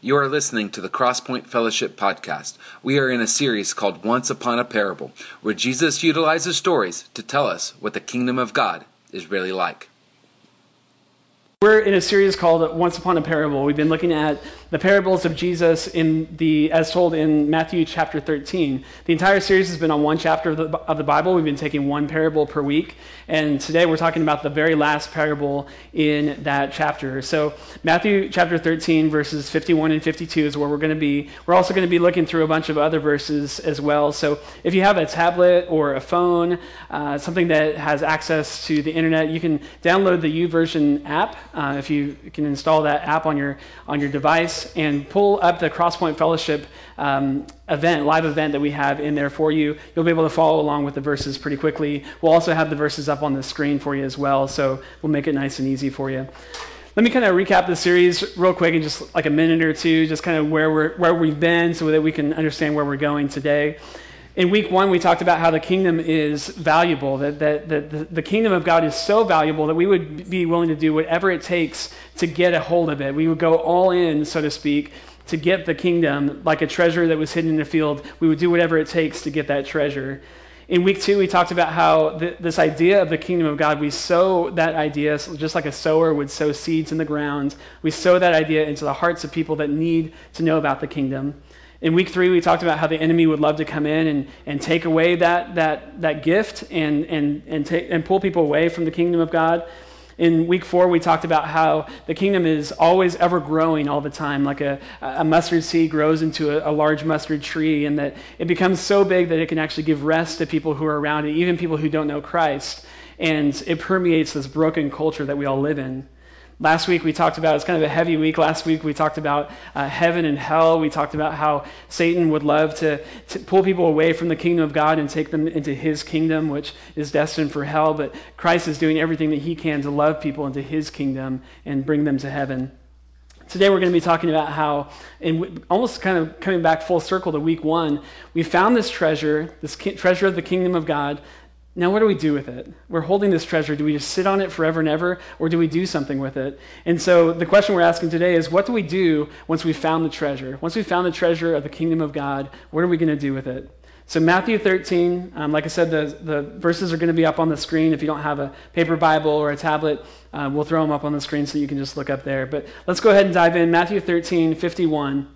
You are listening to the Crosspoint Fellowship podcast. We are in a series called Once Upon a Parable, where Jesus utilizes stories to tell us what the kingdom of God is really like. We're in a series called Once Upon a Parable. We've been looking at the parables of Jesus in the, as told in Matthew chapter 13. The entire series has been on one chapter of the, of the Bible. We've been taking one parable per week. And today we're talking about the very last parable in that chapter. So, Matthew chapter 13, verses 51 and 52 is where we're going to be. We're also going to be looking through a bunch of other verses as well. So, if you have a tablet or a phone, uh, something that has access to the internet, you can download the YouVersion app uh, if you can install that app on your, on your device and pull up the Crosspoint Fellowship um, event, live event that we have in there for you. You'll be able to follow along with the verses pretty quickly. We'll also have the verses up on the screen for you as well, so we'll make it nice and easy for you. Let me kind of recap the series real quick in just like a minute or two, just kind of where, we're, where we've been so that we can understand where we're going today. In week one, we talked about how the kingdom is valuable, that, that, that the, the kingdom of God is so valuable that we would be willing to do whatever it takes to get a hold of it. We would go all in, so to speak, to get the kingdom like a treasure that was hidden in a field. We would do whatever it takes to get that treasure. In week two, we talked about how th- this idea of the kingdom of God, we sow that idea just like a sower would sow seeds in the ground. We sow that idea into the hearts of people that need to know about the kingdom. In week three, we talked about how the enemy would love to come in and, and take away that, that, that gift and, and, and, take, and pull people away from the kingdom of God. In week four, we talked about how the kingdom is always ever growing all the time, like a, a mustard seed grows into a, a, large mustard tree, and that it becomes so big that it can actually give rest to people who are around it, even people who don't know Christ. And it permeates this broken culture that we all live in. Last week we talked about, it's kind of a heavy week. Last week we talked about uh, heaven and hell. We talked about how Satan would love to, to, pull people away from the kingdom of God and take them into his kingdom, which is destined for hell. But Christ is doing everything that he can to love people into his kingdom and bring them to heaven. Today we're going to be talking about how, in almost kind of coming back full circle to week one, we found this treasure, this treasure of the kingdom of God, now, what do we do with it? We're holding this treasure. Do we just sit on it forever and ever, or do we do something with it? And so, the question we're asking today is what do we do once we've found the treasure? Once we've found the treasure of the kingdom of God, what are we going to do with it? So, Matthew 13, um, like I said, the, the verses are going to be up on the screen. If you don't have a paper Bible or a tablet, uh, we'll throw them up on the screen so you can just look up there. But let's go ahead and dive in. Matthew 13, 51.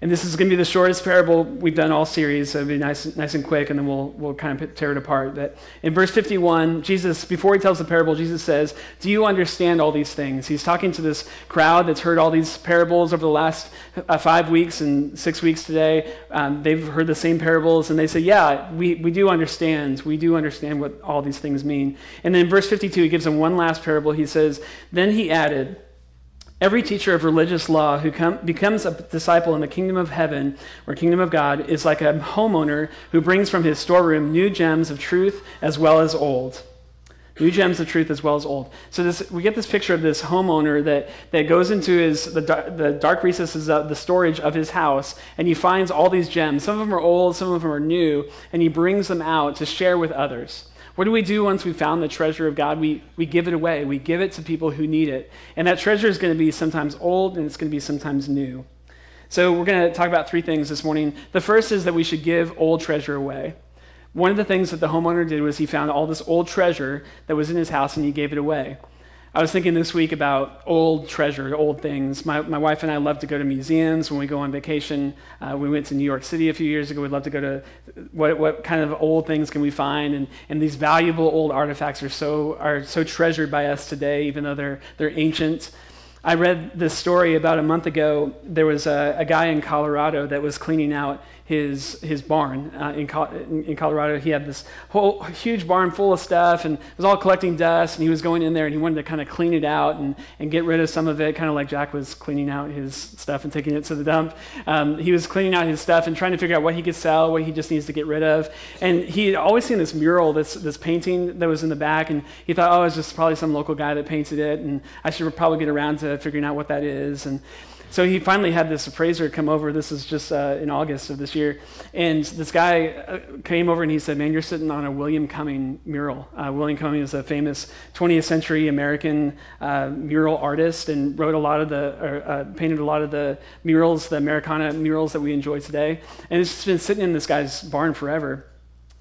And this is going to be the shortest parable we've done all series, so it'll be nice, nice and quick, and then we'll, we'll kind of tear it apart. But in verse 51, Jesus, before he tells the parable, Jesus says, Do you understand all these things? He's talking to this crowd that's heard all these parables over the last uh, five weeks and six weeks today. Um, they've heard the same parables, and they say, Yeah, we, we do understand. We do understand what all these things mean. And then in verse 52, he gives them one last parable. He says, Then he added, Every teacher of religious law who come, becomes a disciple in the kingdom of heaven or kingdom of God is like a homeowner who brings from his storeroom new gems of truth as well as old. New gems of truth as well as old. So this, we get this picture of this homeowner that, that goes into his, the, the dark recesses of the storage of his house, and he finds all these gems. Some of them are old, some of them are new, and he brings them out to share with others. What do we do once we found the treasure of God? We, we give it away. We give it to people who need it. And that treasure is going to be sometimes old and it's going to be sometimes new. So we're going to talk about three things this morning. The first is that we should give old treasure away. One of the things that the homeowner did was he found all this old treasure that was in his house and he gave it away. I was thinking this week about old treasure, old things. My, my wife and I love to go to museums when we go on vacation. Uh, we went to New York City a few years ago. We'd love to go to what, what kind of old things can we find? And, and these valuable old artifacts are so, are so treasured by us today, even though they're, they're ancient. I read this story about a month ago. There was a, a guy in Colorado that was cleaning out his, his barn uh, in, in Colorado. He had this whole huge barn full of stuff and it was all collecting dust. And he was going in there and he wanted to kind of clean it out and, and get rid of some of it, kind of like Jack was cleaning out his stuff and taking it to the dump. Um, he was cleaning out his stuff and trying to figure out what he could sell, what he just needs to get rid of. And he had always seen this mural, this, this painting that was in the back. And he thought, oh, it's just probably some local guy that painted it. And I should probably get around to figuring out what that is. And So he finally had this appraiser come over. This is just uh, in August of this year. And this guy uh, came over and he said, Man, you're sitting on a William Cumming mural. Uh, William Cumming is a famous 20th century American uh, mural artist and wrote a lot of the, or uh, painted a lot of the murals, the Americana murals that we enjoy today. And it's been sitting in this guy's barn forever.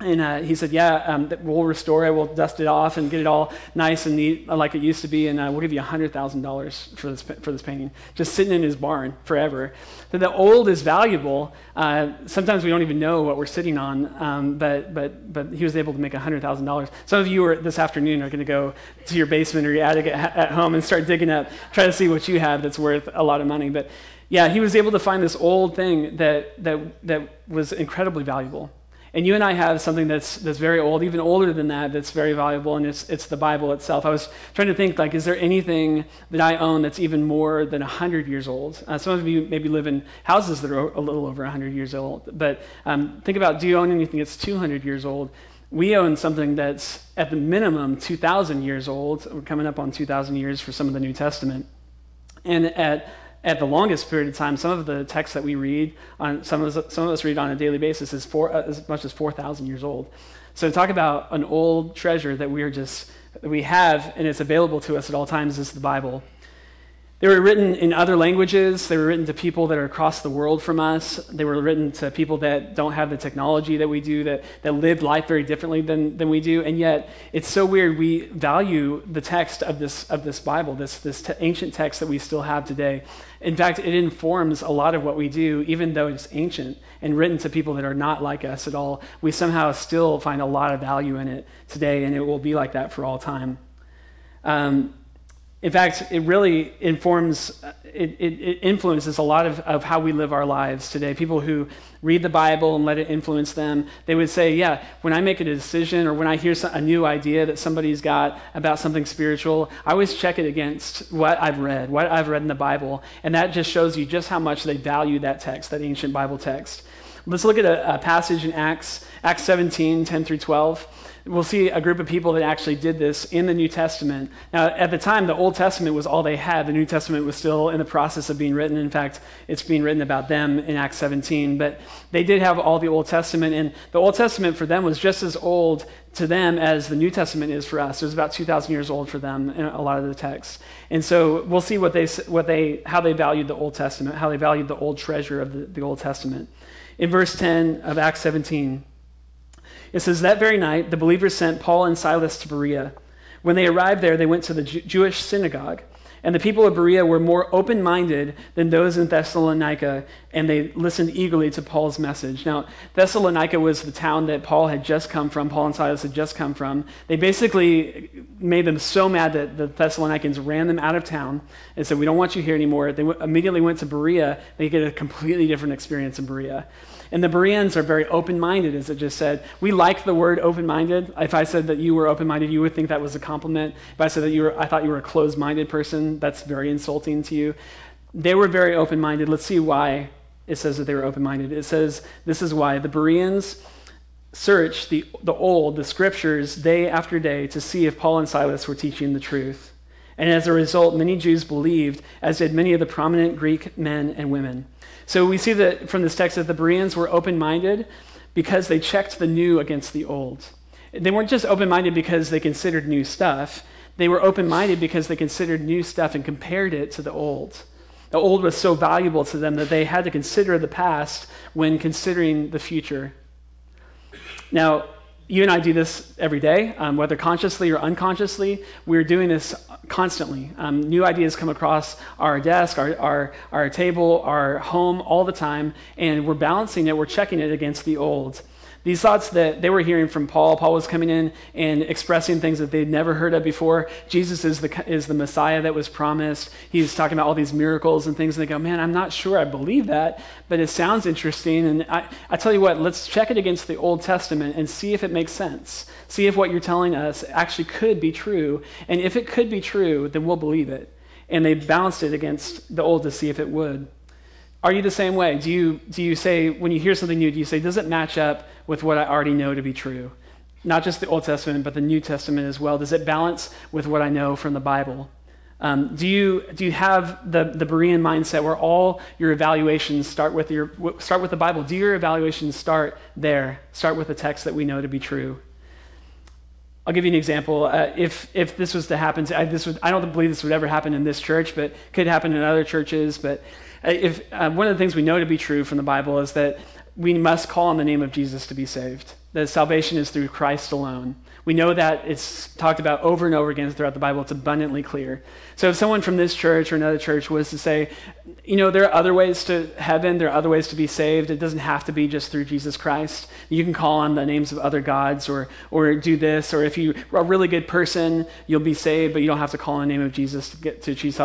And uh, he said, Yeah, um, we'll restore it, we'll dust it off and get it all nice and neat like it used to be, and uh, we'll give you $100,000 for this, for this painting. Just sitting in his barn forever. So the old is valuable. Uh, sometimes we don't even know what we're sitting on, um, but, but, but he was able to make $100,000. Some of you are, this afternoon are going to go to your basement or your attic at, at home and start digging up, try to see what you have that's worth a lot of money. But yeah, he was able to find this old thing that, that, that was incredibly valuable. And you and I have something that's, that's very old, even older than that, that's very valuable, and it's, it's the Bible itself. I was trying to think, like, is there anything that I own that's even more than 100 years old? Uh, some of you maybe live in houses that are a little over 100 years old, but um, think about do you own anything that's 200 years old? We own something that's at the minimum 2,000 years old. We're coming up on 2,000 years for some of the New Testament. And at at the longest period of time, some of the texts that we read, on, some, of us, some of us read on a daily basis, is four, uh, as much as 4,000 years old. So talk about an old treasure that we are just we have and it's available to us at all times is the Bible. They were written in other languages. They were written to people that are across the world from us. They were written to people that don't have the technology that we do, that, that live life very differently than, than we do. And yet, it's so weird. We value the text of this, of this Bible, this, this te- ancient text that we still have today. In fact, it informs a lot of what we do, even though it's ancient and written to people that are not like us at all. We somehow still find a lot of value in it today, and it will be like that for all time. Um, in fact, it really informs, it, it, it, influences a lot of, of how we live our lives today. People who read the Bible and let it influence them, they would say, Yeah, when I make a decision or when I hear a new idea that somebody's got about something spiritual, I always check it against what I've read, what I've read in the Bible. And that just shows you just how much they value that text, that ancient Bible text. Let's look at a, a passage in Acts, Acts 17, 10 through 12 we'll see a group of people that actually did this in the New Testament. Now, at the time, the Old Testament was all they had. The New Testament was still in the process of being written. In fact, it's being written about them in Acts 17. But they did have all the Old Testament, and the Old Testament for them was just as old to them as the New Testament is for us. It was about 2,000 years old for them in a lot of the texts. And so we'll see what they, what they, how they valued the Old Testament, how they valued the old treasure of the, the Old Testament. In verse 10 of Acts 17, it says, That very night, the believers sent Paul and Silas to Berea. When they arrived there, they went to the Jewish synagogue. And the people of Berea were more open minded than those in Thessalonica, and they listened eagerly to Paul's message. Now, Thessalonica was the town that Paul had just come from, Paul and Silas had just come from. They basically made them so mad that the Thessalonians ran them out of town and said, We don't want you here anymore. They immediately went to Berea. They get a completely different experience in Berea. And the Bereans are very open minded, as it just said. We like the word open minded. If I said that you were open minded, you would think that was a compliment. If I said that you were, I thought you were a closed minded person, that's very insulting to you. They were very open minded. Let's see why it says that they were open minded. It says this is why the Bereans searched the, the old, the scriptures, day after day to see if Paul and Silas were teaching the truth. And as a result, many Jews believed, as did many of the prominent Greek men and women. So we see that from this text that the Bereans were open minded because they checked the new against the old. They weren't just open minded because they considered new stuff, they were open minded because they considered new stuff and compared it to the old. The old was so valuable to them that they had to consider the past when considering the future. Now, you and I do this every day, um, whether consciously or unconsciously. We're doing this constantly. Um, new ideas come across our desk, our, our, our table, our home all the time, and we're balancing it, we're checking it against the old. These thoughts that they were hearing from Paul, Paul was coming in and expressing things that they'd never heard of before. Jesus is the, is the Messiah that was promised. He's talking about all these miracles and things, and they go, Man, I'm not sure I believe that, but it sounds interesting. And I, I tell you what, let's check it against the Old Testament and see if it makes sense. See if what you're telling us actually could be true. And if it could be true, then we'll believe it. And they balanced it against the Old to see if it would. Are you the same way? Do you, do you say, when you hear something new, do you say, does it match up with what I already know to be true? Not just the Old Testament, but the New Testament as well. Does it balance with what I know from the Bible? Um, do, you, do you have the, the Berean mindset where all your evaluations start with, your, start with the Bible? Do your evaluations start there? Start with the text that we know to be true? I'll give you an example. Uh, if, if this was to happen, to, I, this would, I don't believe this would ever happen in this church, but could happen in other churches. But uh, if, uh, one of the things we know to be true from the Bible is that we must call on the name of Jesus to be saved, that salvation is through Christ alone. We know that it's talked about over and over again throughout the Bible. It's abundantly clear. So if someone from this church or another church was to say, you know, there are other ways to heaven, there are other ways to be saved, it doesn't have to be just through Jesus Christ. You can call on the names of other gods or, or do this, or if you are a really good person, you'll be saved, but you don't have to call on the name of Jesus to get to achieve,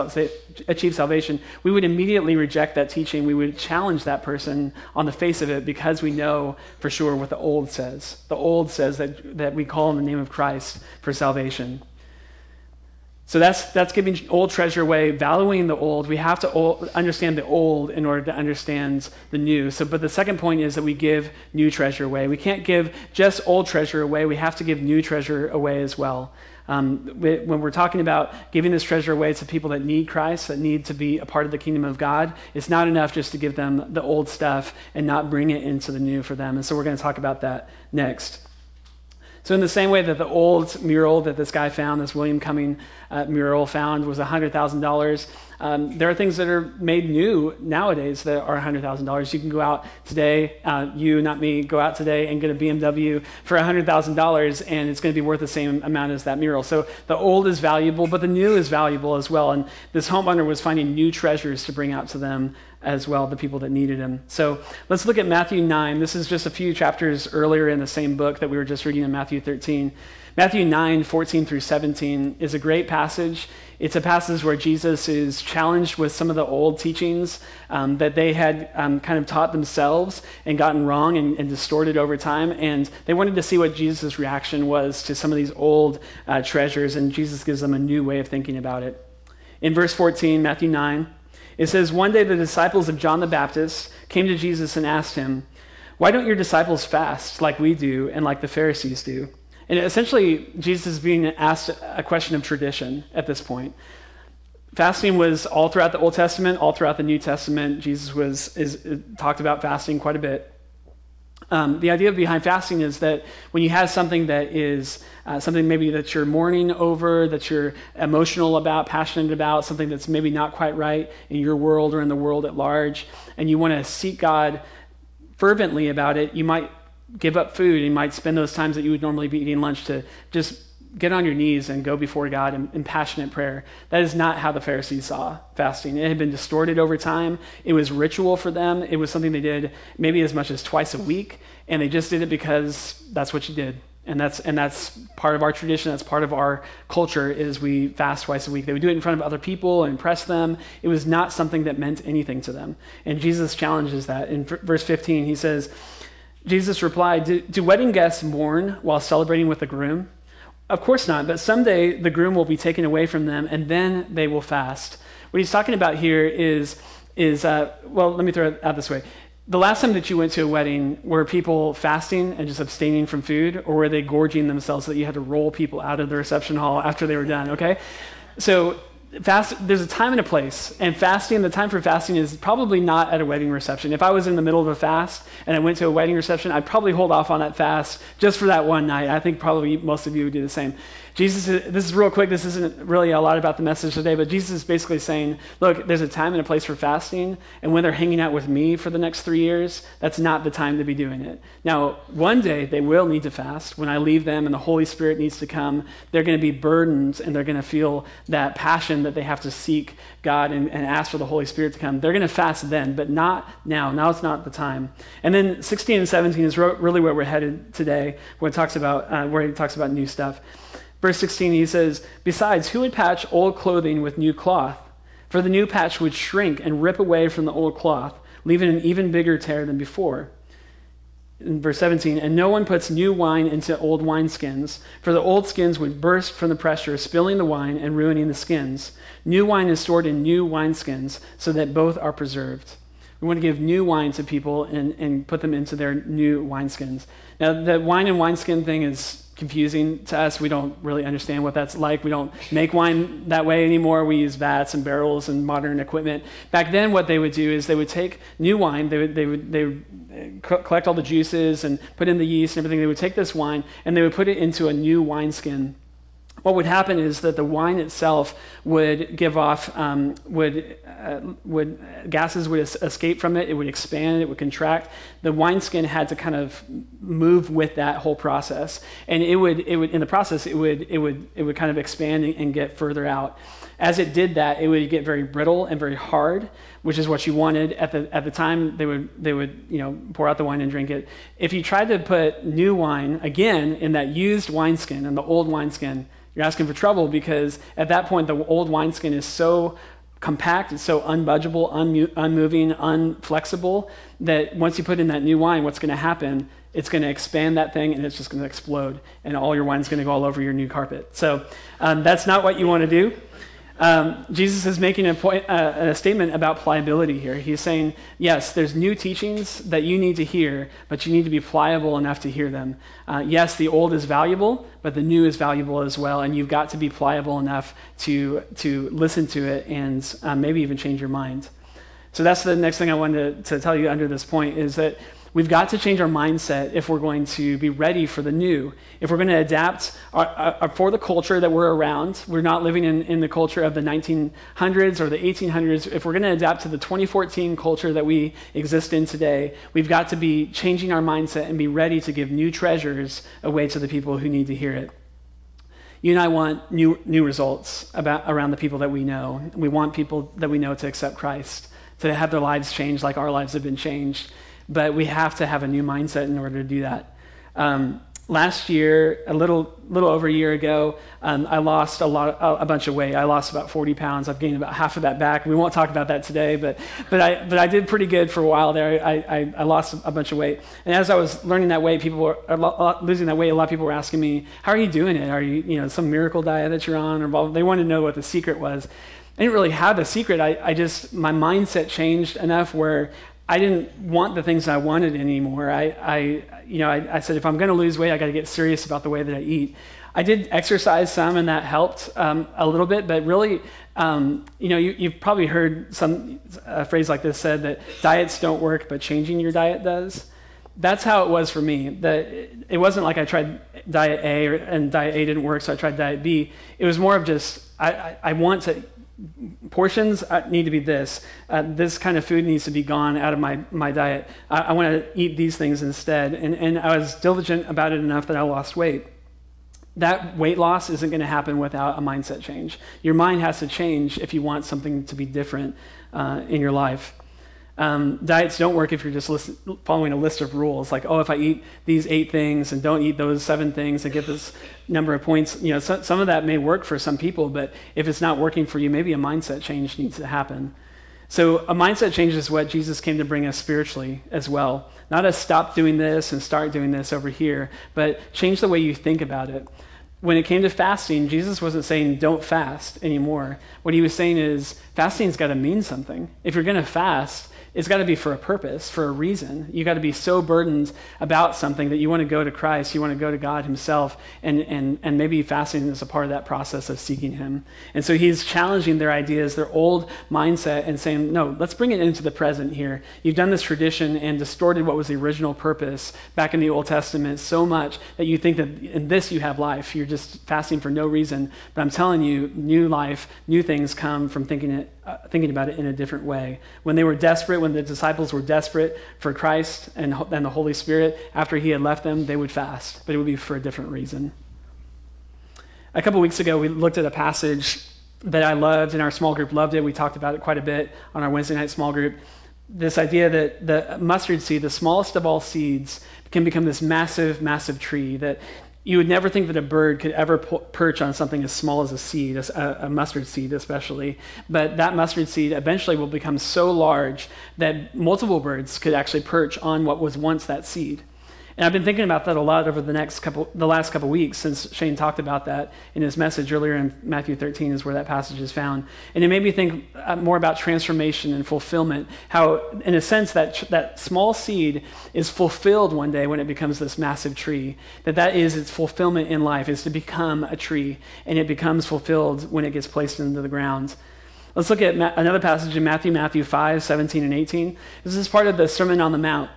achieve salvation. We would immediately reject that teaching. We would challenge that person on the face of it because we know for sure what the old says. The old says that, that we call on the name of Christ for salvation. So that's, that's giving old treasure away, valuing the old. We have to old, understand the old in order to understand the new. So, but the second point is that we give new treasure away. We can't give just old treasure away. We have to give new treasure away as well. Um, when we're talking about giving this treasure away to people that need Christ, that need to be a part of the kingdom of God, it's not enough just to give them the old stuff and not bring it into the new for them. And so we're going to talk about that next. So, in the same way that the old mural that this guy found, this William Cumming uh, mural found, was $100,000, um, there are things that are made new nowadays that are $100,000. You can go out today, uh, you, not me, go out today and get a BMW for $100,000, and it's going to be worth the same amount as that mural. So, the old is valuable, but the new is valuable as well. And this homeowner was finding new treasures to bring out to them as well, the people that needed him. So let's look at Matthew 9. This is just a few chapters earlier in the same book that we were just reading in Matthew 13. Matthew 9, 14 through 17 is a great passage. It's a passage where Jesus is challenged with some of the old teachings um, that they had um, kind of taught themselves and gotten wrong and, and, distorted over time. And they wanted to see what Jesus' reaction was to some of these old uh, treasures, and Jesus gives them a new way of thinking about it. In verse 14, Matthew 9, it says, One day the disciples of John the Baptist came to Jesus and asked him, Why don't your disciples fast like we do and like the Pharisees do? And essentially, Jesus is being asked a question of tradition at this point. Fasting was all throughout the Old Testament, all throughout the New Testament. Jesus was is, talked about fasting quite a bit. Um, the idea behind fasting is that when you have something that is uh, something maybe that you're mourning over, that you're emotional about, passionate about, something that's maybe not quite right in your world or in the world at large, and you want to seek God fervently about it, you might give up food. You might spend those times that you would normally be eating lunch to just get on your knees and go before God in, in, passionate prayer. That is not how the Pharisees saw fasting. It had been distorted over time. It was ritual for them. It was something they did maybe as much as twice a week, and they just did it because that's what you did. And that's, and that's part of our tradition. That's part of our culture is we fast twice a week. They would do it in front of other people and impress them. It was not something that meant anything to them. And Jesus challenges that. In verse 15, he says, Jesus replied, do, do wedding guests mourn while celebrating with the groom? Of course not, but someday the groom will be taken away from them and then they will fast. What he's talking about here is, is uh, well, let me throw it out this way. The last time that you went to a wedding, were people fasting and just abstaining from food, or were they gorging themselves so that you had to roll people out of the reception hall after they were done, okay? So fast there's a time and a place and fasting the time for fasting is probably not at a wedding reception. If i was in the middle of a fast and i went to a wedding reception i'd probably hold off on that fast just for that one night. I think probably most of you would do the same Jesus, this is real quick. This isn't really a lot about the message today, but Jesus is basically saying, look, there's a time and a place for fasting, and when they're hanging out with me for the next three years, that's not the time to be doing it. Now, one day they will need to fast. When I leave them and the Holy Spirit needs to come, they're going to be burdened and they're going to feel that passion that they have to seek God and, and ask for the Holy Spirit to come. They're going to fast then, but not now. Now it's not the time. And then 16 and 17 is really where we're headed today, where it talks about, uh, where he talks about new stuff. Verse 16, he says, Besides, who would patch old clothing with new cloth? For the new patch would shrink and rip away from the old cloth, leaving an even bigger tear than before. In verse 17, and no one puts new wine into old wineskins, for the old skins would burst from the pressure, spilling the wine and ruining the skins. New wine is stored in new wineskins, so that both are preserved. We want to give new wine to people and, and put them into their new wineskins. Now, the wine and wineskin thing is confusing to us. We don't really understand what that's like. We don't make wine that way anymore. We use vats and barrels and modern equipment. Back then, what they would do is they would take new wine, they would, they would, they would uh, collect all the juices and put in the yeast and everything. They would take this wine and they would put it into a new wineskin what would happen is that the wine itself would give off um, would uh, would gases would es- escape from it it would expand it would contract. The wineskin had to kind of move with that whole process. And it would it would in the process it would it would it would kind of expand and, and get further out. As it did that it would get very brittle and very hard which is what you wanted. At the at the time they would they would you know pour out the wine and drink it. If you tried to put new wine again in that used wineskin and the old wineskin you're asking for trouble because at that point, the old wineskin is so compact, it's so unbudgeable, unmu- unmoving, unflexible that once you put in that new wine, what's going to happen? It's going to expand that thing and it's just going to explode, and all your wine's going to go all over your new carpet. So um, that's not what you want to do. Um, Jesus is making a, point, uh, a statement about pliability here. He's saying, yes, there's new teachings that you need to hear, but you need to be pliable enough to hear them. Uh, yes, the old is valuable, but the new is valuable as well, and you've got to be pliable enough to, to listen to it and um, maybe even change your mind. So that's the next thing I wanted to, to tell you under this point is that We've got to change our mindset if we're going to be ready for the new. If we're going to adapt our, our, for the culture that we're around, we're not living in, in the culture of the 1900s or the 1800s. If we're going to adapt to the 2014 culture that we exist in today, we've got to be changing our mindset and be ready to give new treasures away to the people who need to hear it. You and I want new, new results about, around the people that we know. We want people that we know to accept Christ, to have their lives changed like our lives have been changed but we have to have a new mindset in order to do that. Um, last year, a little little over a year ago, um, I lost a lot, a, bunch of weight. I lost about 40 pounds. I've gained about half of that back. We won't talk about that today, but but I but I did pretty good for a while there. I I, I lost a bunch of weight, and as I was learning that weight, people were losing that weight. A lot of people were asking me, "How are you doing it? Are you you know some miracle diet that you're on?" Or they wanted to know what the secret was. I didn't really have a secret. I, I just my mindset changed enough where I didn't want the things I wanted anymore. I, I you know, I, I said if I'm going to lose weight, I got to get serious about the way that I eat. I did exercise some, and that helped um, a little bit. But really, um, you know, you, have probably heard some a phrase like this said that diets don't work, but changing your diet does. That's how it was for me. That it wasn't like I tried diet A and diet A didn't work, so I tried diet B. It was more of just I, I, I want to portions uh, need to be this. Uh, this kind of food needs to be gone out of my, my diet. I, I want to eat these things instead. And, and I was diligent about it enough that I lost weight. That weight loss isn't going to happen without a mindset change. Your mind has to change if you want something to be different uh, in your life. Um, diets don't work if you're just list, following a list of rules, like, oh, if I eat these eight things and don't eat those seven things and get this number of points. You know, so, some of that may work for some people, but if it's not working for you, maybe a mindset change needs to happen. So, a mindset change is what Jesus came to bring us spiritually as well. Not a stop doing this and start doing this over here, but change the way you think about it. When it came to fasting, Jesus wasn't saying don't fast anymore. What he was saying is fasting's got to mean something. If you're going to fast, it's got to be for a purpose, for a reason. You got to be so burdened about something that you want to go to Christ, you want to go to God Himself, and, and, and maybe fasting is a part of that process of seeking Him. And so He's challenging their ideas, their old mindset, and saying, no, let's bring it into the present here. You've done this tradition and distorted what was the original purpose back in the Old Testament so much that you think that in this you have life. You're just fasting for no reason. But I'm telling you, new life, new things come from thinking it uh, thinking about it in a different way. When they were desperate, when the disciples were desperate for Christ and, and the Holy Spirit, after he had left them, they would fast, but it would be for a different reason. A couple weeks ago, we looked at a passage that I loved, and our small group loved it. We talked about it quite a bit on our Wednesday night small group. This idea that the mustard seed, the smallest of all seeds, can become this massive, massive tree that you would never think that a bird could ever perch on something as small as a seed, a, a, mustard seed especially. But that mustard seed eventually will become so large that multiple birds could actually perch on what was once that seed. And I've been thinking about that a lot over the next couple, the last couple weeks since Shane talked about that in his message earlier in Matthew 13 is where that passage is found. And it made me think uh, more about transformation and fulfillment. How, in a sense, that that small seed is fulfilled one day when it becomes this massive tree. That that is its fulfillment in life is to become a tree, and it becomes fulfilled when it gets placed into the ground. Let's look at another passage in Matthew, Matthew 5, 17 and 18. This is part of the Sermon on the Mount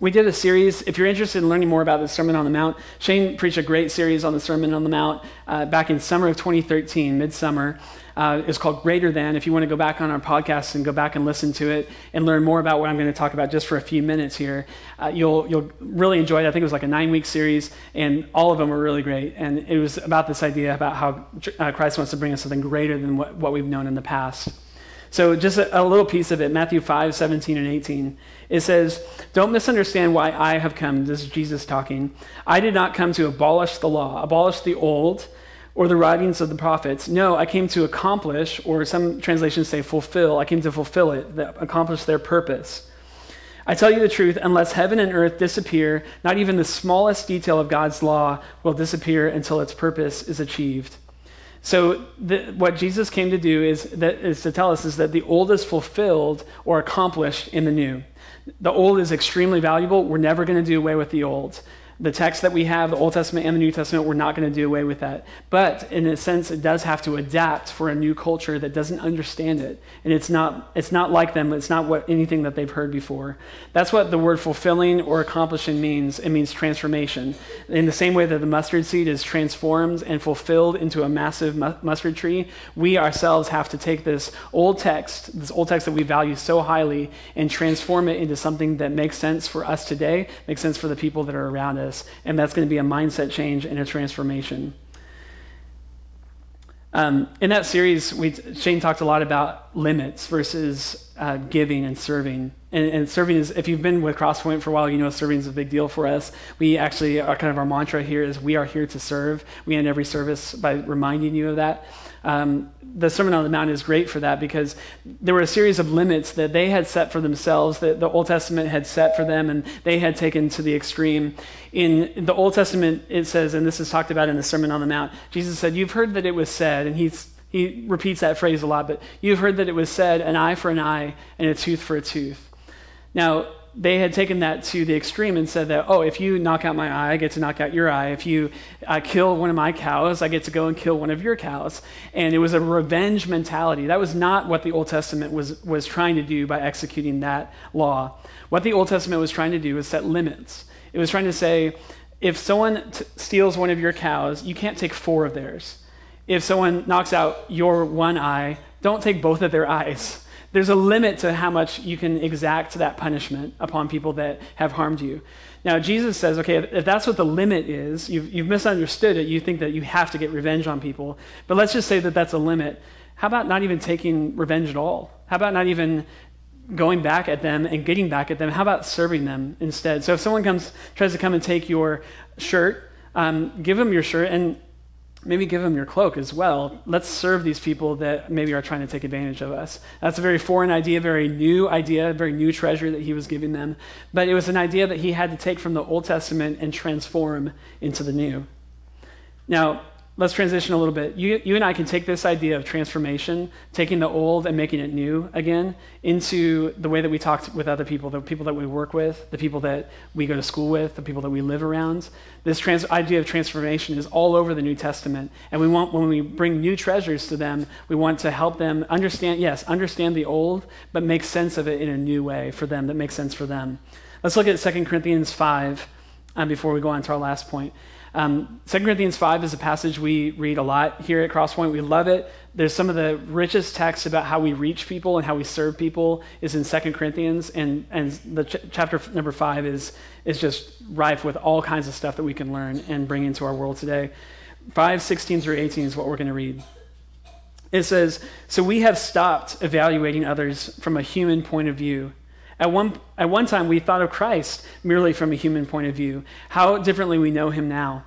we did a series. If you're interested in learning more about the Sermon on the Mount, Shane preached a great series on the Sermon on the Mount uh, back in summer of 2013, midsummer. Uh, it's called Greater Than. If you want to go back on our podcast and go back and listen to it and learn more about what I'm going to talk about just for a few minutes here, uh, you'll you'll really enjoy it. I think it was like a nine week series, and all of them were really great. And it was about this idea about how uh, Christ wants to bring us something greater than what, what we've known in the past. So, just a, a, little piece of it Matthew 5, 17, and 18. It says, Don't misunderstand why I have come. This is Jesus talking. I did not come to abolish the law, abolish the old, or the writings of the prophets. No, I came to accomplish, or some translations say fulfill. I came to fulfill it, accomplish their purpose. I tell you the truth, unless heaven and earth disappear, not even the smallest detail of God's law will disappear until its purpose is achieved. So the, what Jesus came to do is, that, is to tell us is that the old is fulfilled or accomplished in the new. The old is extremely valuable. We're never going to do away with the old the text that we have, the Old Testament and the New Testament, we're not going to do away with that. But in a sense, it does have to adapt for a new culture that doesn't understand it. And it's not, it's not like them, it's not what, anything that they've heard before. That's what the word fulfilling or accomplishing means. It means transformation. In the same way that the mustard seed is transformed and fulfilled into a massive mu- mustard tree, we ourselves have to take this old text, this old text that we value so highly, and transform it into something that makes sense for us today, makes sense for the people that are around us this, and that's going to be a mindset change and a transformation. Um, in that series, we, Shane talked a lot about limits versus uh, giving and serving. And, and, serving is, if you've been with Crosspoint for a while, you know serving is a big deal for us. We actually, our kind of our mantra here is we are here to serve. We end every service by reminding you of that. Um, the Sermon on the Mount is great for that because there were a series of limits that they had set for themselves, that the Old Testament had set for them, and they had taken to the extreme. In the Old Testament, it says, and this is talked about in the Sermon on the Mount, Jesus said, You've heard that it was said, and he's he repeats that phrase a lot, but you've heard that it was said, an eye for an eye and a tooth for a tooth. Now, they had taken that to the extreme and said that, oh, if you knock out my eye, I get to knock out your eye. If you uh, kill one of my cows, I get to go and kill one of your cows. And it was a revenge mentality. That was not what the Old Testament was, was trying to do by executing that law. What the Old Testament was trying to do was set limits. It was trying to say, if someone t- steals one of your cows, you can't take four of theirs. If someone knocks out your one eye, don't take both of their eyes there's a limit to how much you can exact that punishment upon people that have harmed you. Now, Jesus says, okay, if that's what the limit is, you've, you've misunderstood it. You think that you have to get revenge on people. But let's just say that that's a limit. How about not even taking revenge at all? How about not even going back at them and getting back at them? How about serving them instead? So if someone comes, tries to come and take your shirt, um, give them your shirt and maybe give them your cloak as well. Let's serve these people that maybe are trying to take advantage of us. That's a very foreign idea, very new idea, very new treasure that he was giving them. But it was an idea that he had to take from the Old Testament and transform into the new. Now, let's transition a little bit. You, you and I can take this idea of transformation, taking the old and making it new again, into the way that we talk with other people, the people that we work with, the people that we go to school with, the people that we live around. This trans- idea of transformation is all over the New Testament. And we want, when we bring new treasures to them, we want to help them understand, yes, understand the old, but make sense of it in a new way for them that makes sense for them. Let's look at 2 Corinthians 5 um, before we go on to our last point. Um, 2 Corinthians 5 is a passage we read a lot here at Crosspoint. We love it. There's some of the richest texts about how we reach people and how we serve people is in 2 Corinthians, and, and the ch- chapter number 5 is, is just rife with all kinds of stuff that we can learn and bring into our world today. 5, 16 through 18 is what we're going to read. It says, So we have stopped evaluating others from a human point of view at one, at one time, we thought of Christ merely from a human point of view. How differently we know him now.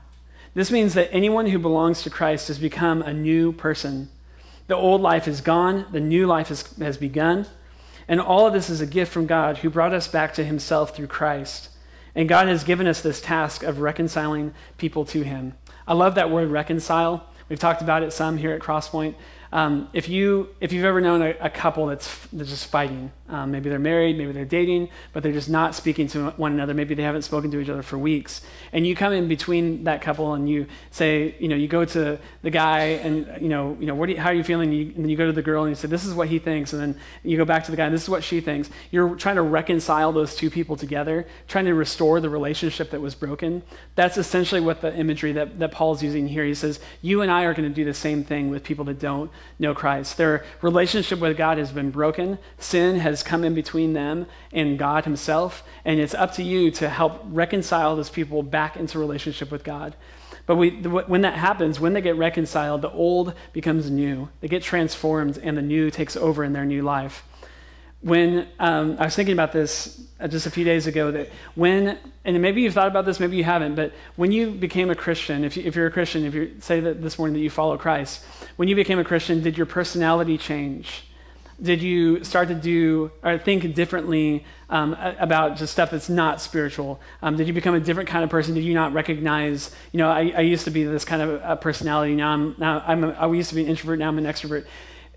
This means that anyone who belongs to Christ has become a new person. The old life is gone, the new life has, has begun. And all of this is a gift from God who brought us back to himself through Christ. And God has given us this task of reconciling people to Him. I love that word reconcile. We've talked about it some here at Crosspoint. Um, if you if you've ever known a, a couple that's that's just fighting, um, maybe they're married, maybe they're dating, but they're just not speaking to one another. Maybe they haven't spoken to each other for weeks, and you come in between that couple and you say, you know, you go to the guy and you know, you know, what you, how are you feeling? And, you, and then you go to the girl and you say, this is what he thinks, and then you go back to the guy and this is what she thinks. You're trying to reconcile those two people together, trying to restore the relationship that was broken. That's essentially what the imagery that, that Paul's using here. He says, you and I are going to do the same thing with people that don't know Christ. Their relationship with God has been broken. Sin has come in between them and God Himself. And it's up to you to help reconcile those people back into relationship with God. But we, when that happens, when they get reconciled, the old becomes new. They get transformed, and the new takes over in their new life. When um, I was thinking about this uh, just a few days ago, that when, and maybe you've thought about this, maybe you haven't, but when you became a Christian, if, you, if you're a Christian, if you say that this morning that you follow Christ, when you became a Christian, did your personality change? Did you start to do or think differently um, about just stuff that's not spiritual? Um, did you become a different kind of person? Did you not recognize, you know, I, I used to be this kind of a personality. Now I'm, now I'm a, I used to be an introvert. Now I'm an extrovert.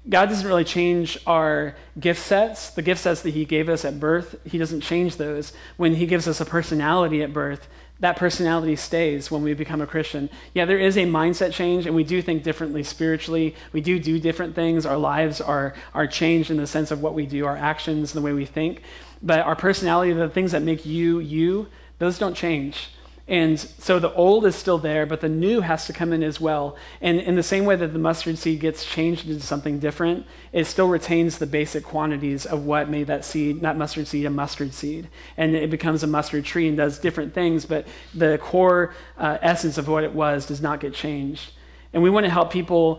God doesn't really change our gift sets, the gift sets that He gave us at birth. He doesn't change those. When He gives us a personality at birth, that personality stays when we become a Christian. Yeah, there is a mindset change, and we do think differently spiritually. We do do different things. Our lives are, are changed in the sense of what we do, our actions, the way we think. But our personality, the things that make you you, those don't change. And so the old is still there, but the new has to come in as well. And in the same way that the mustard seed gets changed into something different, it still retains the basic quantities of what made that seed, not mustard seed, a mustard seed. And it becomes a mustard tree and does different things, but the core uh, essence of what it was does not get changed. And we want to help people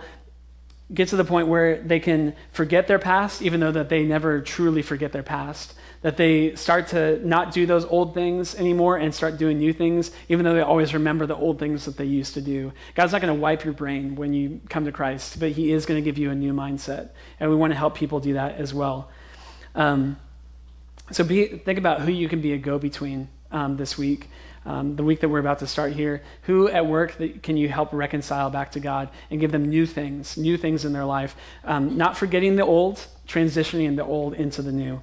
get to the point where they can forget their past, even though that they never truly forget their past that they start to not do those old things anymore and start doing new things, even though they always remember the old things that they used to do. God's not going to wipe your brain when you come to Christ, but He is going to give you a new mindset. And we want to help people do that as well. Um, so be, think about who you can be a go between um, this week. Um, the week that we're about to start here, who at work can you help reconcile back to God and give them new things, new things in their life, um, not forgetting the old, transitioning the old into the new.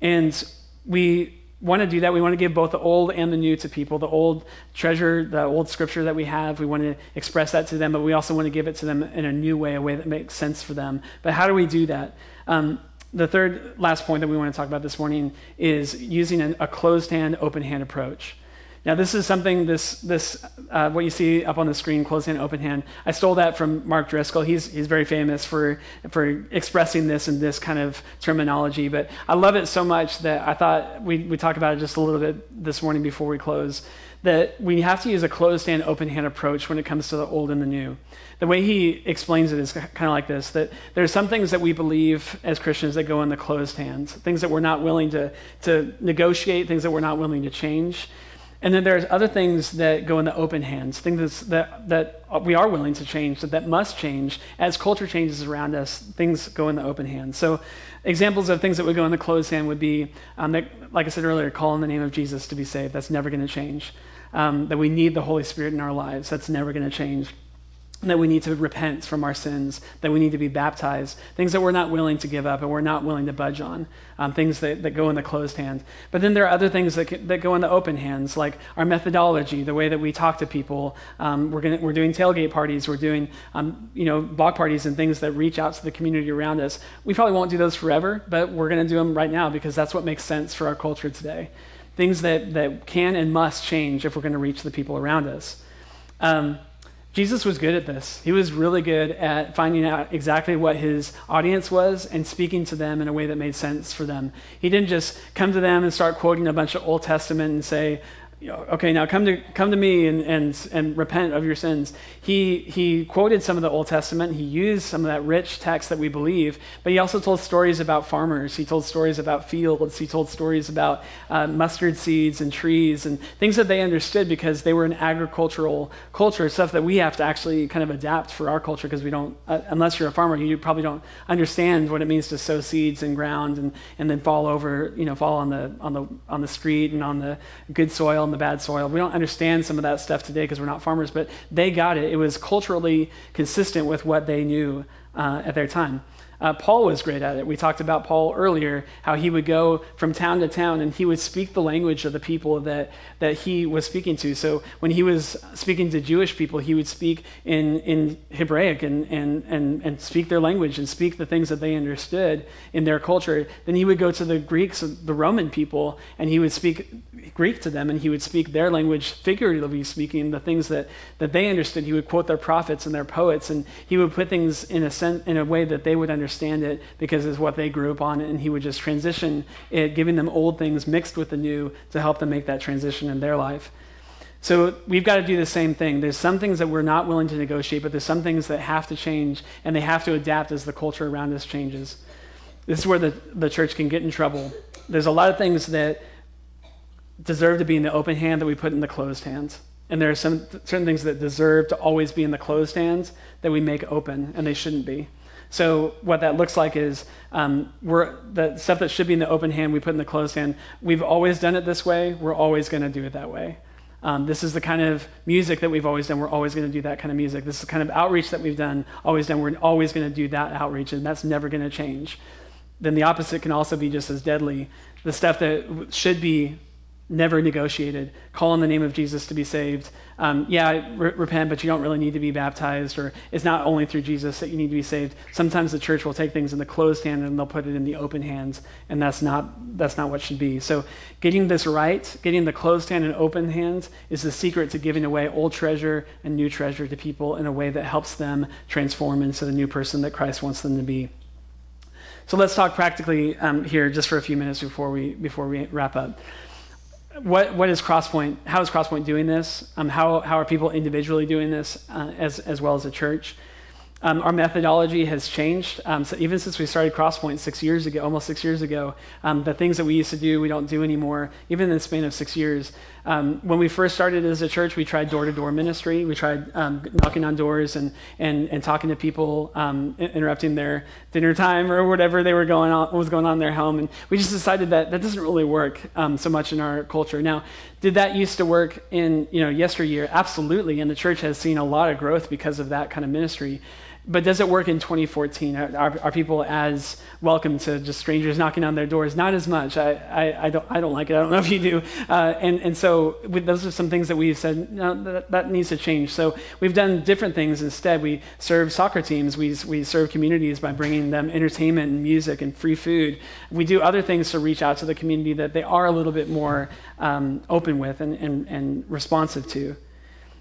And we want to do that. We want to give both the old and the new to people. The old treasure, the old scripture that we have, we want to express that to them, but we also want to give it to them in a new way, a way that makes sense for them. But how do we do that? Um, the third last point that we want to talk about this morning is using an, a closed hand, open hand approach. Now, this is something, this, this uh, what you see up on the screen, closed hand, open hand. I stole that from Mark Driscoll. He's, he's very famous for, for expressing this in this kind of terminology. But I love it so much that I thought we we talk about it just a little bit this morning before we close. That we have to use a closed hand, open hand approach when it comes to the old and the new. The way he explains it is kind of like this that there's some things that we believe as Christians that go in the closed hands, things that we're not willing to, to negotiate, things that we're not willing to change. And then there's other things that go in the open hands, things that, that we are willing to change, that, that must change. As culture changes around us, things go in the open hands. So, examples of things that would go in the closed hand would be, um, that, like I said earlier, call in the name of Jesus to be saved. That's never going to change. Um, that we need the Holy Spirit in our lives. That's never going to change that we need to repent from our sins, that we need to be baptized, things that we're not willing to give up and we're not willing to budge on, um, things that, that go in the closed hand. But then there are other things that, that go in the open hands, like our methodology, the way that we talk to people. Um, we're, gonna, we're doing tailgate parties, we're doing um, you know, block parties and things that reach out to the community around us. We probably won't do those forever, but we're going to do them right now because that's what makes sense for our culture today. Things that, that can and must change if we're going to reach the people around us. Um, Jesus was good at this. He was really good at finding out exactly what his audience was and speaking to them in a way that made sense for them. He didn't just come to them and start quoting a bunch of Old Testament and say, you know, okay, now come to come to me and, and and repent of your sins. He he quoted some of the Old Testament. He used some of that rich text that we believe, but he also told stories about farmers. He told stories about fields. He told stories about uh, mustard seeds and trees and things that they understood because they were an agricultural culture. Stuff that we have to actually kind of adapt for our culture because we don't, uh, unless you're a farmer, you probably don't understand what it means to sow seeds in ground and and then fall over, you know, fall on the on the on the street and on the good soil the bad soil. We don't understand some of that stuff today because we're not farmers, but they got it. It was culturally consistent with what they knew uh, at their time. Uh, Paul was great at it. We talked about Paul earlier, how he would go from town to town and he would speak the language of the people that, that he was speaking to. So when he was speaking to Jewish people, he would speak in, in Hebraic and, and, and, and speak their language and speak the things that they understood in their culture. Then he would go to the Greeks, the Roman people, and he would speak Greek to them and he would speak their language, figuratively speaking, the things that, that they understood. He would quote their prophets and their poets and he would put things in a, sen- in a way that they would understand understand it because it's what they grew up on, and he would just transition it, giving them old things mixed with the new to help them make that transition in their life. So we've got to do the same thing. There's some things that we're not willing to negotiate, but there's some things that have to change, and they have to adapt as the culture around us changes. This is where the, the church can get in trouble. There's a lot of things that deserve to be in the open hand that we put in the closed hands. And there are some certain things that deserve to always be in the closed hands that we make open, and they shouldn't be. So what that looks like is um, we're the stuff that should be in the open hand we put in the closed hand. We've always done it this way. We're always going to do it that way. Um, this is the kind of music that we've always done. We're always going to do that kind of music. This is the kind of outreach that we've done, always done. We're always going to do that outreach, and that's never going to change. Then the opposite can also be just as deadly. The stuff that should be never negotiated. Call on the name of Jesus to be saved. Um, yeah, re- repent, but you don't really need to be baptized, or it's not only through Jesus that you need to be saved. Sometimes the church will take things in the closed hand and they'll put it in the open hands, and that's not that's not what should be. So, getting this right, getting the closed hand and open hands, is the secret to giving away old treasure and new treasure to people in a way that helps them transform into the new person that Christ wants them to be. So let's talk practically um, here just for a few minutes before we before we wrap up what, what is Crosspoint? How is Crosspoint doing this? Um, how, how are people individually doing this uh, as, as well as a church? Um, our methodology has changed. Um, so even since we started Crosspoint six years ago, almost six years ago, um, the things that we used to do, we don't do anymore, even in the span of six years. Um, when we first started as a church, we tried door to door ministry. We tried um, knocking on doors and, and, and talking to people, um, interrupting their dinner time or whatever they were going on, was going on in their home. And we just decided that that doesn't really work so much in our culture. Now, did that used to work in you know yesteryear? Absolutely. And the church has seen a lot of growth because of that kind of ministry but does it work in 2014? Are, are, people as welcome to just strangers knocking on their doors? Not as much. I, I, I, don't, I don't like it. I don't know if you do. Uh, and, and so those are some things that we've said, no, that, that, needs to change. So we've done different things instead. We serve soccer teams. We, we serve communities by bringing them entertainment and music and free food. We do other things to reach out to the community that they are a little bit more um, open with and, and, and responsive to.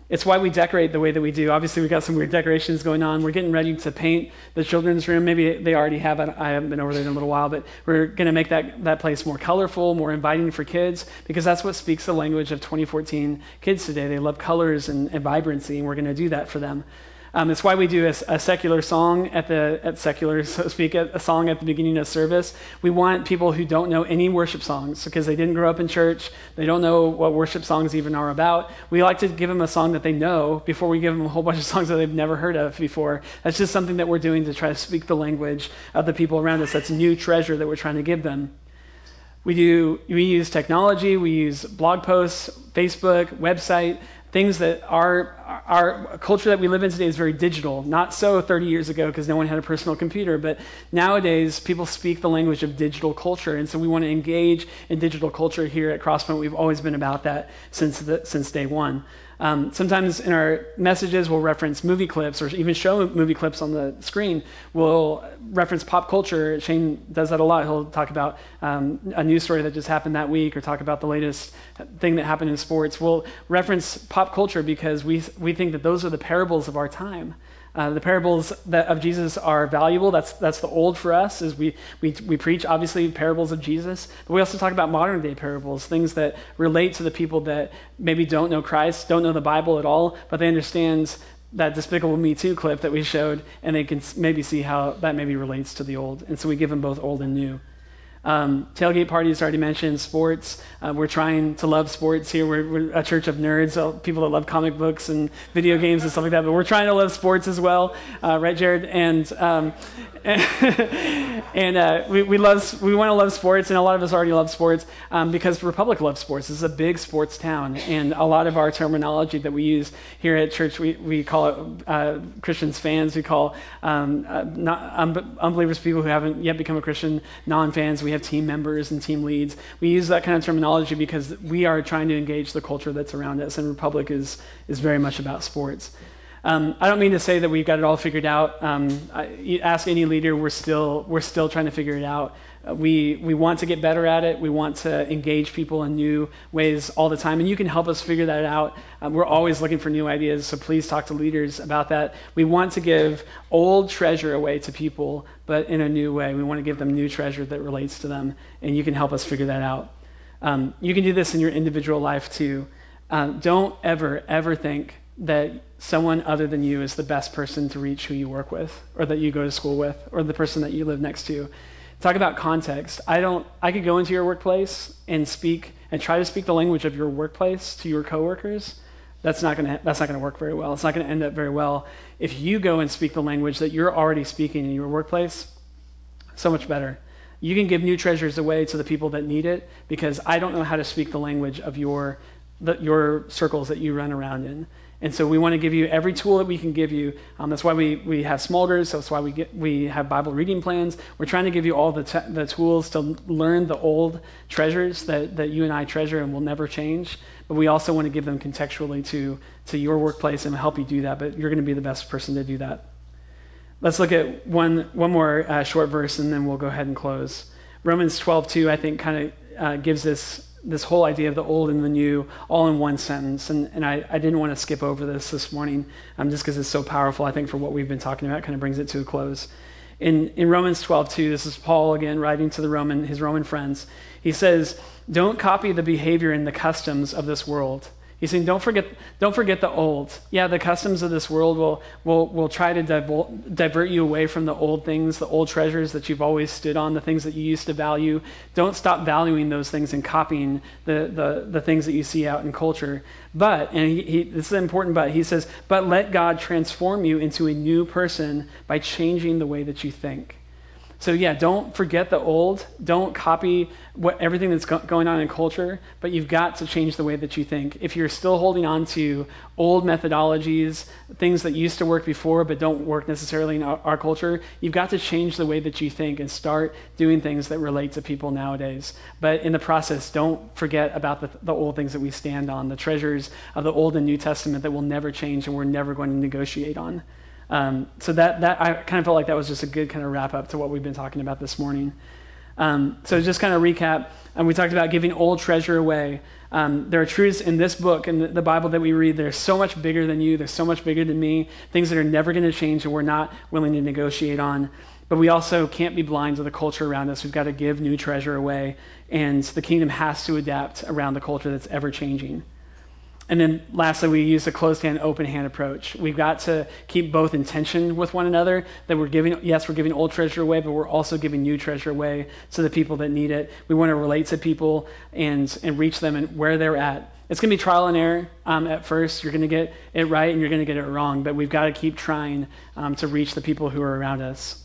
It's why we decorate the way that we do. Obviously, we've got some weird decorations going on. We're getting ready to paint the children's room. Maybe they already have. I haven't been over there in a little while, but we're going to make that, that place more colorful, more inviting for kids, because that's what speaks the language of 2014 kids today. They love colors and, and vibrancy, and we're going to do that for them. Um, it's why we do a, a, secular song at the at secular, so to speak, a, a song at the beginning of service. We want people who don't know any worship songs because they didn't grow up in church, they don't know what worship songs even are about. We like to give them a song that they know before we give them a whole bunch of songs that they've never heard of before. That's just something that we're doing to try to speak the language of the people around us. That's new treasure that we're trying to give them. We do we use technology, we use blog posts, Facebook, website things that our, our culture that we live in today is very digital. Not so 30 years ago because no one had a personal computer, but nowadays people speak the language of digital culture. And so we want to engage in digital culture here at Crosspoint. We've always been about that since, the, since day one. Um, sometimes in our messages, we'll reference movie clips or even show movie clips on the screen. We'll reference pop culture. Shane does that a lot. He'll talk about um, a news story that just happened that week or talk about the latest thing that happened in sports. We'll reference pop culture because we, we think that those are the parables of our time. Uh, the parables that, of Jesus are valuable. That's, that's the old for us, as we, we, we preach, obviously, parables of Jesus. But we also talk about modern day parables, things that relate to the people that maybe don't know Christ, don't know the Bible at all, but they understand that Despicable Me 2 clip that we showed, and they can maybe see how that maybe relates to the old. And so we give them both old and new. Um, tailgate parties already mentioned sports. Uh, we're trying to love sports here. We're, we're a church of nerds, uh, people that love comic books and video games and stuff like that. But we're trying to love sports as well, uh, right, Jared? And um, and uh, we, we love we want to love sports, and a lot of us already love sports um, because Republic loves sports. This is a big sports town, and a lot of our terminology that we use here at church, we, we call it uh, Christians fans. We call um, uh, not, unbelievers people who haven't yet become a Christian non-fans. We team members and team leads. We use that kind of terminology because we are trying to engage the culture that's around us, and Republic is is very much about sports. Um, I don't mean to say that we've got it all figured out. Um, I, ask any leader, we're still, we're still trying to figure it out. Uh, we, we want to get better at it. We want to engage people in new ways all the time. And you can help us figure that out. Um, we're always looking for new ideas, so please talk to leaders about that. We want to give old treasure away to people, but in a new way. We want to give them new treasure that relates to them, and you can help us figure that out. Um, you can do this in your individual life too. Um, don't ever, ever think that someone other than you is the best person to reach who you work with or that you go to school with or the person that you live next to talk about context i don't i could go into your workplace and speak and try to speak the language of your workplace to your coworkers that's not going to that's not going to work very well it's not going to end up very well if you go and speak the language that you're already speaking in your workplace so much better. You can give new treasures away to the people that need it because i don't know how to speak the language of your the, your circles that you run around in and so we want to give you every tool that we can give you. Um, that's why we, we have small groups. That's why we, get, we have Bible reading plans. We're trying to give you all the, te- the tools to learn the old treasures that, that you and I treasure and will never change. But we also want to give them contextually to, to your workplace and help you do that. But you're going to be the best person to do that. Let's look at one, one more uh, short verse and then we'll go ahead and close. Romans 12, 2, I think, kind of uh, gives this this whole idea of the old and the new all in one sentence. And, and I, I didn't want to skip over this this morning um, just because it's so powerful, I think, for what we've been talking about, kind of brings it to a close. In, in Romans 12, 2, this is Paul again writing to the Roman, his Roman friends. He says, Don't copy the behavior and the customs of this world He's saying, don't forget, don't forget the old. Yeah, the customs of this world will, will, will try to divert you away from the old things, the old treasures that you've always stood on, the things that you used to value. Don't stop valuing those things and copying the, the, the things that you see out in culture. But, and he, he, this is important, but he says, but let God transform you into a new person by changing the way that you think. So, yeah, don't forget the old. Don't copy what, everything that's go- going on in culture, but you've got to change the way that you think. If you're still holding on to old methodologies, things that used to work before but don't work necessarily in our, our culture, you've got to change the way that you think and start doing things that relate to people nowadays. But in the process, don't forget about the, the old things that we stand on, the treasures of the Old and New Testament that will never change and we're never going to negotiate on. Um, so that, that I kind of felt like that was just a good kind of wrap up to what we've been talking about this morning. Um, so just kind of recap, and we talked about giving old treasure away. Um, there are truths in this book and the, the Bible that we read. They're so much bigger than you. They're so much bigger than me. Things that are never going to change and we're not willing to negotiate on. But we also can't be blind to the culture around us. We've got to give new treasure away, and the kingdom has to adapt around the culture that's ever changing. And then lastly, we use a closed hand, open hand approach. We've got to keep both in tension with one another that we're giving, yes, we're giving old treasure away, but we're also giving new treasure away to the people that need it. We want to relate to people and, and reach them and where they're at. It's going to be trial and error um, at first. You're going to get it right and you're going to get it wrong, but we've got to keep trying um, to reach the people who are around us.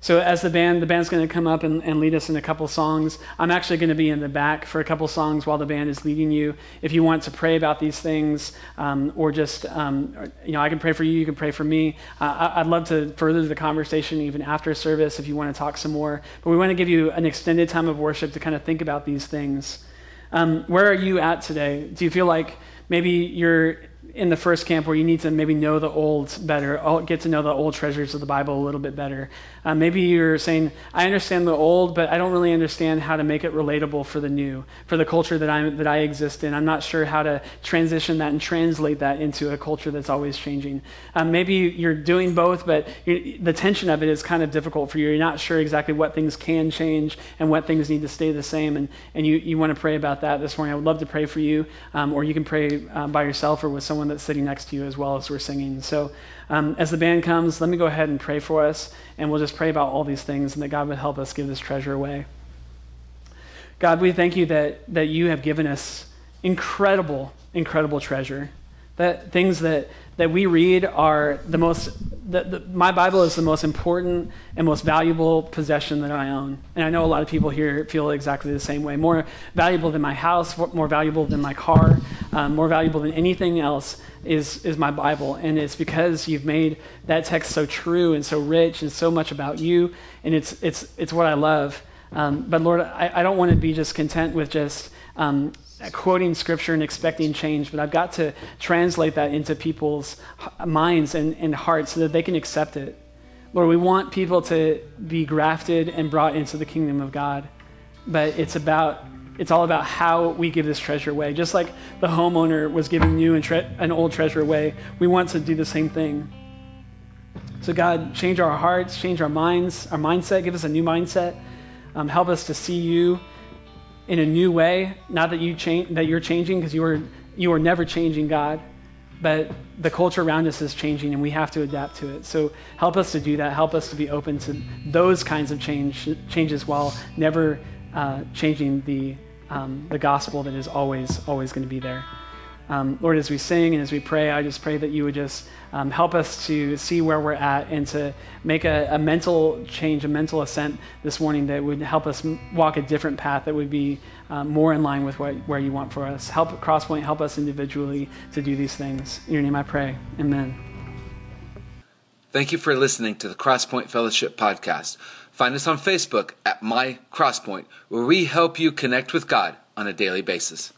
So as the band, the band's going to come up and, and, lead us in a couple songs. I'm actually going to be in the back for a couple songs while the band is leading you. If you want to pray about these things, um, or just um, you know, I can pray for you. You can pray for me. Uh, I'd love to further the conversation even after service if you want to talk some more. But we want to give you an extended time of worship to kind of think about these things. Um, where are you at today? Do you feel like maybe you're in the first camp where you need to maybe know the old better, get to know the old treasures of the Bible a little bit better. Uh, maybe you're saying, I understand the old, but I don't really understand how to make it relatable for the new, for the culture that, i that I exist in. I'm not sure how to transition that and translate that into a culture that's always changing. Um, maybe you're doing both, but the tension of it is kind of difficult for you. You're not sure exactly what things can change and what things need to stay the same. And, and you, you want to pray about that this morning. I would love to pray for you, um, or you can pray um, by yourself or with someone that's sitting next to you as well as we're singing. So um, as the band comes, let me go ahead and pray for us, and we'll just pray about all these things and that God would help us give this treasure away. God, we thank you that, that you have given us incredible, incredible treasure. That things that, that we read are the most, the, the, my Bible is the most important and most valuable possession that I own. And I know a lot of people here feel exactly the same way. More valuable than my house, more valuable than my car, um, more valuable than anything else is, is my Bible. And it's because you've made that text so true and so rich and so much about you. And it's, it's, it's what I love. Um, but Lord, I, I don't want to be just content with just um, quoting scripture and expecting change, but I've got to translate that into people's minds and, and hearts so that they can accept it. Lord, we want people to be grafted and brought into the kingdom of God, but it's about it's all about how we give this treasure away. Just like the homeowner was giving you an old treasure away, we want to do the same thing. So, God, change our hearts, change our minds, our mindset, give us a new mindset. Um, help us to see you in a new way. Not that you change, that you're changing, because you are you are never changing, God. But the culture around us is changing, and we have to adapt to it. So help us to do that. Help us to be open to those kinds of change changes while never uh, changing the um, the gospel that is always always going to be there. Um, Lord, as we sing and as we pray, I just pray that you would just um, help us to see where we're at and to make a, a, mental change, a mental assent this morning that would help us walk a different path that would be um, more in line with what, where you want for us. Help Crosspoint, help us individually to do these things. In your name I pray. Amen. Thank you for listening to the Crosspoint Fellowship podcast. Find us on Facebook at My Crosspoint, where we help you connect with God on a daily basis.